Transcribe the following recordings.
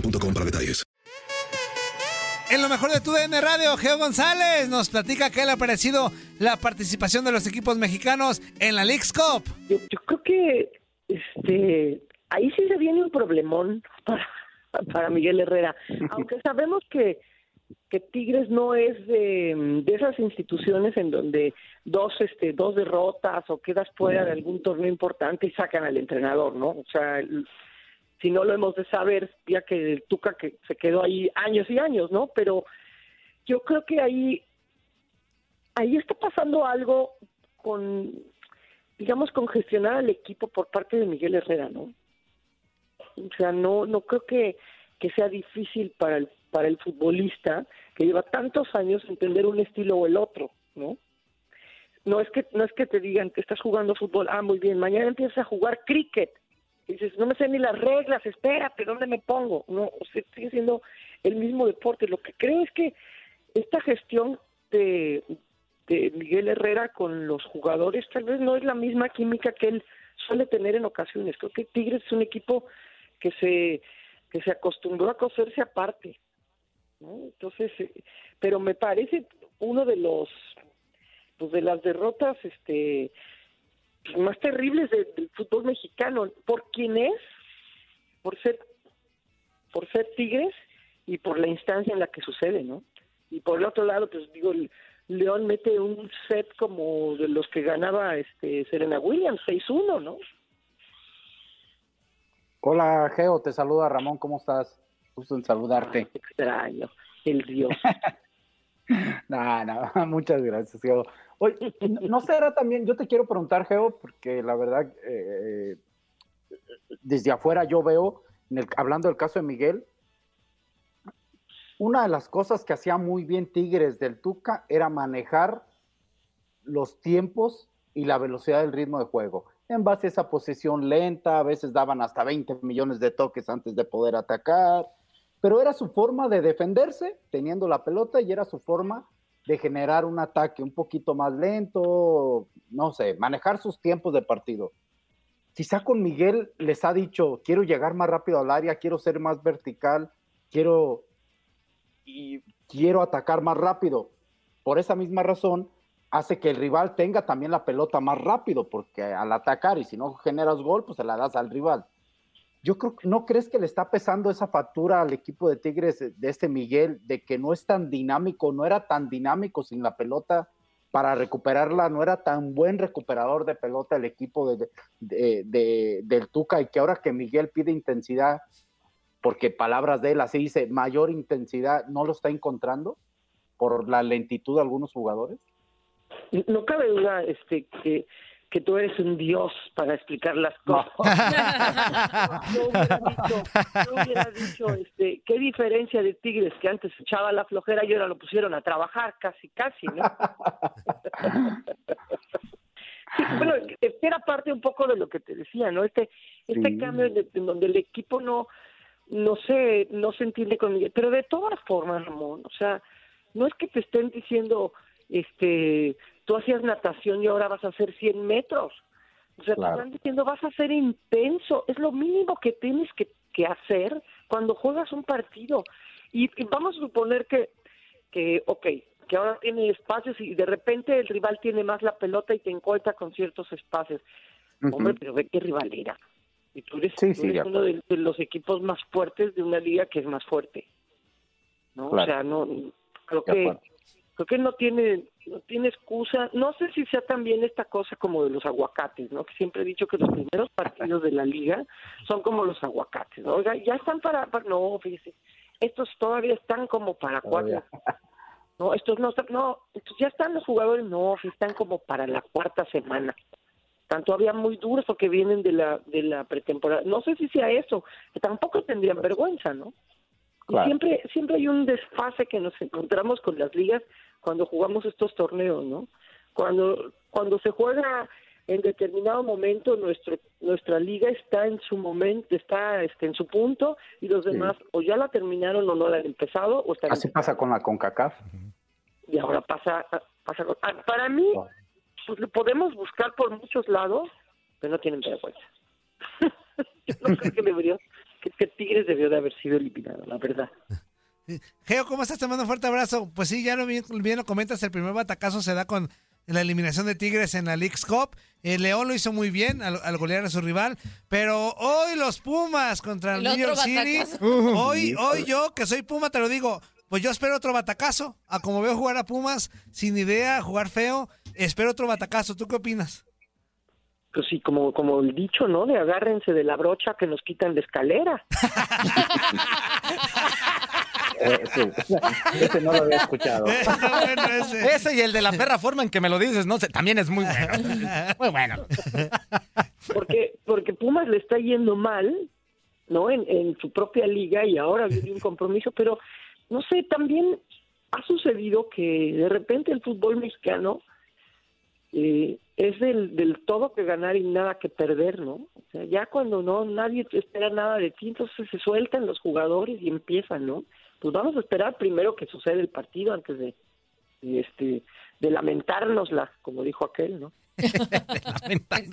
boostmobile.com para detalles. En lo mejor de tu DN Radio, Geo González nos platica qué le ha parecido la participación de los equipos mexicanos en la League's Cup. Yo, yo creo que este ahí sí se viene un problemón para, para Miguel Herrera. Aunque sabemos que, que Tigres no es de, de esas instituciones en donde dos este dos derrotas o quedas fuera de algún torneo importante y sacan al entrenador, ¿no? O sea, el- si no lo hemos de saber, ya que el Tuca que se quedó ahí años y años, ¿no? Pero yo creo que ahí ahí está pasando algo con digamos con gestionar al equipo por parte de Miguel Herrera, ¿no? O sea, no no creo que que sea difícil para el para el futbolista que lleva tantos años entender un estilo o el otro, ¿no? No es que no es que te digan que estás jugando fútbol, ah, muy bien, mañana empiezas a jugar cricket. Dices, no me sé ni las reglas, espérate, ¿dónde me pongo? No, o sigue siendo el mismo deporte. Lo que creo es que esta gestión de, de Miguel Herrera con los jugadores tal vez no es la misma química que él suele tener en ocasiones. Creo que Tigres es un equipo que se que se acostumbró a coserse aparte. ¿no? Entonces, eh, pero me parece uno de los pues de las derrotas este más terribles de- del fútbol mexicano. Por quién es por ser por ser Tigres y por la instancia en la que sucede no y por el otro lado pues digo el León mete un set como de los que ganaba este Serena Williams 6-1 no Hola, Geo, te saluda Ramón, ¿cómo estás? Gusto en saludarte. extraño el Dios No, no, muchas gracias, Geo. Oye, no- ¿no será también, yo te quiero preguntar, Geo, porque la verdad, eh, desde afuera yo veo, el- hablando del caso de Miguel, una de las cosas que hacía muy bien Tigres del Tuca era manejar los tiempos y la velocidad del ritmo de juego. En base a esa posición lenta, a veces daban hasta 20 millones de toques antes de poder atacar, pero era su forma de defenderse teniendo la pelota y era su forma de generar un ataque un poquito más lento, no sé, manejar sus tiempos de partido. Quizá con Miguel les ha dicho, quiero llegar más rápido al área, quiero ser más vertical, quiero y quiero atacar más rápido. Por esa misma razón, hace que el rival tenga también la pelota más rápido, porque al atacar y si no generas gol, pues se la das al rival. Yo creo que no crees que le está pesando esa factura al equipo de Tigres de este Miguel, de que no es tan dinámico, no era tan dinámico sin la pelota para recuperarla, no era tan buen recuperador de pelota el equipo de- de- del Tuca y que ahora que Miguel pide intensidad, porque palabras de él así dice, mayor intensidad, ¿no lo está encontrando por la lentitud de algunos jugadores? No cabe duda este, que, que tú eres un dios para explicar las cosas. yo hubiera dicho, yo hubiera dicho este, qué diferencia de Tigres que antes echaba la flojera y ahora lo pusieron a trabajar casi, casi, ¿no? Sí, bueno, era parte un poco de lo que te decía, ¿no? Este, este Sí. cambio de- en donde el equipo no, no se, no se entiende con Miguel, pero de todas formas, Ramón, o sea, no es que te estén diciendo, este, tú hacías natación y ahora vas a hacer 100 metros. O sea, Claro. te están diciendo, vas a ser intenso. Es lo mínimo que tienes que, que hacer cuando juegas un partido. Y, y vamos a suponer que, que, ok, que ahora tiene espacios y de repente el rival tiene más la pelota y te encuentra con ciertos espacios. Hombre, pero ve qué rival era. Y tú eres, Sí, tú sí, eres de uno de, de los equipos más fuertes de una liga que es más fuerte. ¿no? Claro. O sea, no creo que. Creo que no tiene no tiene excusa. No sé si sea también esta cosa como de los aguacates, ¿no? Que siempre he dicho que los primeros partidos de la liga son como los aguacates. ¿no? Oiga, ya están para, para- no, fíjese, estos todavía están como para cuatro. No, estos no están, no, estos ya están los jugadores, no, están como para la cuarta semana. Están todavía muy duros porque vienen de la de la pretemporada. No sé si sea eso, que tampoco tendrían vergüenza, ¿no? Y siempre siempre hay un desfase que nos encontramos con las ligas cuando jugamos estos torneos, ¿no? Cuando cuando se juega en determinado momento nuestro nuestra liga está en su momento, está este en su punto y los Sí. demás o ya la terminaron o no la han empezado o están Así pasa con la CONCACAF. y ahora pasa, pasa con- para mí pues lo podemos buscar por muchos lados pero no tienen vergüenza yo no creo que debería que, que Tigres debió de haber sido eliminado la verdad Geo, ¿cómo estás? Te mando un fuerte abrazo. Pues sí, ya lo bien, bien lo comentas, el primer batacazo se da con la eliminación de Tigres en la League's Cup. El León lo hizo muy bien al, al golear a su rival, pero hoy los Pumas contra el El New York City. Hoy, hoy yo, que soy Puma, te lo digo, pues yo espero otro batacazo. A como veo jugar a Pumas, sin idea, jugar feo, espero otro batacazo. ¿Tú qué opinas? Pues sí como como el dicho no de agárrense de la brocha que nos quitan la escalera Eh, sí. Ese no lo había escuchado. Está bueno ese. Ese y el de la perra forma en que me lo dices, no sé, también es muy bueno. Muy bueno. porque porque Pumas le está yendo mal no en, en su propia liga y ahora viene un compromiso pero no sé también ha sucedido que de repente el fútbol mexicano eh, es del, del todo que ganar y nada que perder no o sea ya cuando no nadie espera nada de ti entonces se sueltan los jugadores y empiezan no pues vamos a esperar primero que suceda el partido antes de, de, este de lamentárnosla como dijo aquel no Lamentar-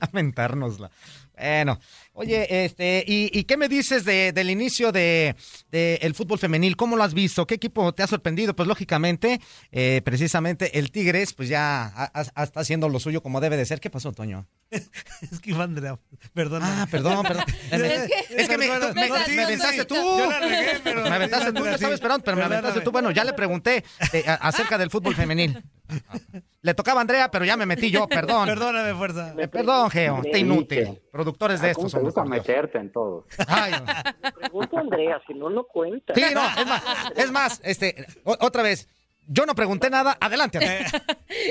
lamentárnosla. Bueno, oye, este, ¿y, y qué me dices de, del inicio de, de el fútbol femenil? ¿Cómo lo has visto? ¿Qué equipo te ha sorprendido? Pues lógicamente, eh, precisamente el Tigres, pues ya ha- ha- está haciendo lo suyo como debe de ser. ¿Qué pasó, Toño? Es que Iván Andrea, perdona. Ah, perdón, perdón. Es que- Es que me, Perdona, tú- me- no, sí, me sí, aventaste sí. tú. Yo la regué, pero- Me aventaste tú, yo estaba Sí, esperando, pero me aventaste tú. Bueno, ya le pregunté eh, acerca del fútbol femenil. Le tocaba a Andrea, pero ya me metí yo, perdón. Perdóname, fuerza. Eh, Perdón, Geo, está inútil. Productores de Ah, ¿Cómo estos te gusta meterte en todo? Ay, pregunta a Andrea si no no cuenta Sí, no, es más, es más, este, o- otra vez, yo no pregunté nada, adelante. Andrea.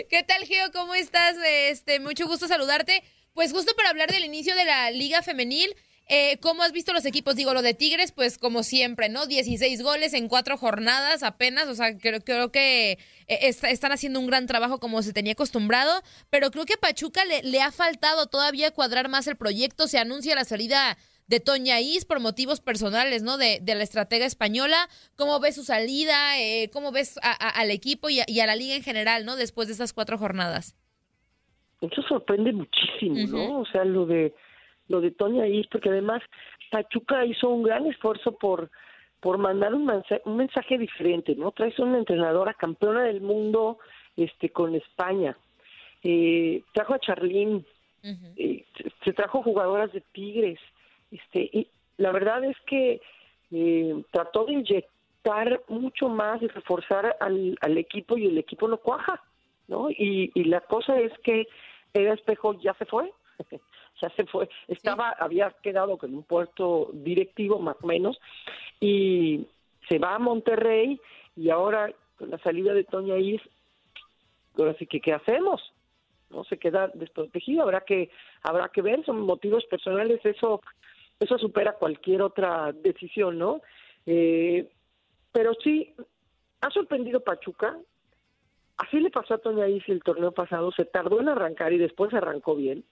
¿Qué tal, Geo? ¿Cómo estás? Este, mucho gusto saludarte. Pues justo para hablar del inicio de la Liga Femenil, eh, ¿cómo has visto los equipos? Digo, lo de Tigres, pues como siempre, ¿no? 16 goles en cuatro jornadas apenas, o sea, creo, creo que eh, est- están haciendo un gran trabajo como se tenía acostumbrado, pero creo que a Pachuca le, le ha faltado todavía cuadrar más el proyecto, se anuncia la salida de Toña Is por motivos personales, ¿no? De, de la estratega española. ¿Cómo ves su salida? Eh, ¿Cómo ves a- a- al equipo y a, y a la liga en general, ¿no? Después de estas cuatro jornadas. Eso sorprende muchísimo. ¿no? O sea, lo de lo de Toña Is, porque además Pachuca hizo un gran esfuerzo por por mandar un mensaje, un mensaje diferente, ¿no? Traes una entrenadora campeona del mundo este con España. Eh, trajo a Charlín, eh, se- trajo jugadoras de Tigres. Este, y la verdad es que eh, trató de inyectar mucho más y reforzar al, al equipo y el equipo no cuaja, ¿no? Y, y la cosa es que Eda Espejo ya se fue. ya se fue, estaba, había quedado con un puesto directivo más o menos, y se va a Monterrey y ahora con la salida de Toña Is, ahora sí que qué hacemos, no se queda desprotegido, habrá que, habrá que ver, son motivos personales, eso, eso supera cualquier otra decisión, ¿no? Eh, pero sí, ha sorprendido Pachuca, así le pasó a Toña Is el torneo pasado, se tardó en arrancar y después arrancó bien.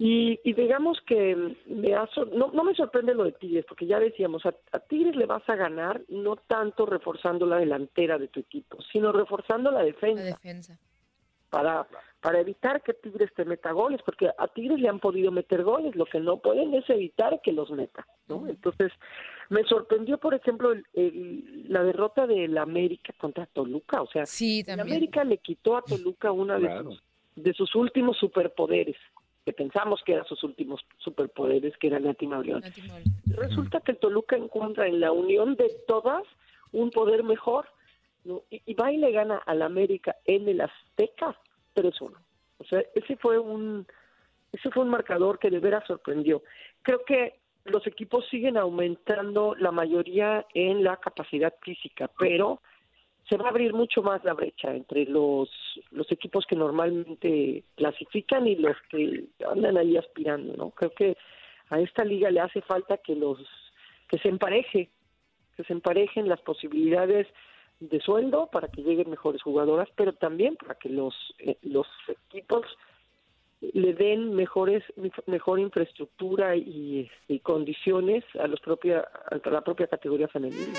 Y, y digamos que me ha no, no me sorprende lo de Tigres, porque ya decíamos, a, a Tigres le vas a ganar no tanto reforzando la delantera de tu equipo, sino reforzando la defensa. La defensa. Para, para evitar que Tigres te meta goles, porque a Tigres le han podido meter goles, lo que no pueden es evitar que los meta, ¿no? Entonces, me sorprendió, por ejemplo, el- el- la derrota del América contra Toluca, o sea, Sí, el. América le quitó a Toluca una de, sus, de sus últimos superpoderes, que pensamos que eran sus últimos superpoderes, que era Nati Mol. Resulta que el Toluca encuentra en la unión de todas un poder mejor, ¿no? y, y va y le gana al América en el Azteca 3-1. O sea, ese fue un ese fue un marcador que de veras sorprendió. Creo que los equipos siguen aumentando la mayoría en la capacidad física, pero se va a abrir mucho más la brecha entre los, los equipos que normalmente clasifican y los que andan ahí aspirando, ¿no? Creo que a esta liga le hace falta que los que se empareje, que se emparejen las posibilidades de sueldo para que lleguen mejores jugadoras, pero también para que los eh, los equipos le den mejores mejor infraestructura y, y condiciones a los propia a la propia categoría femenina.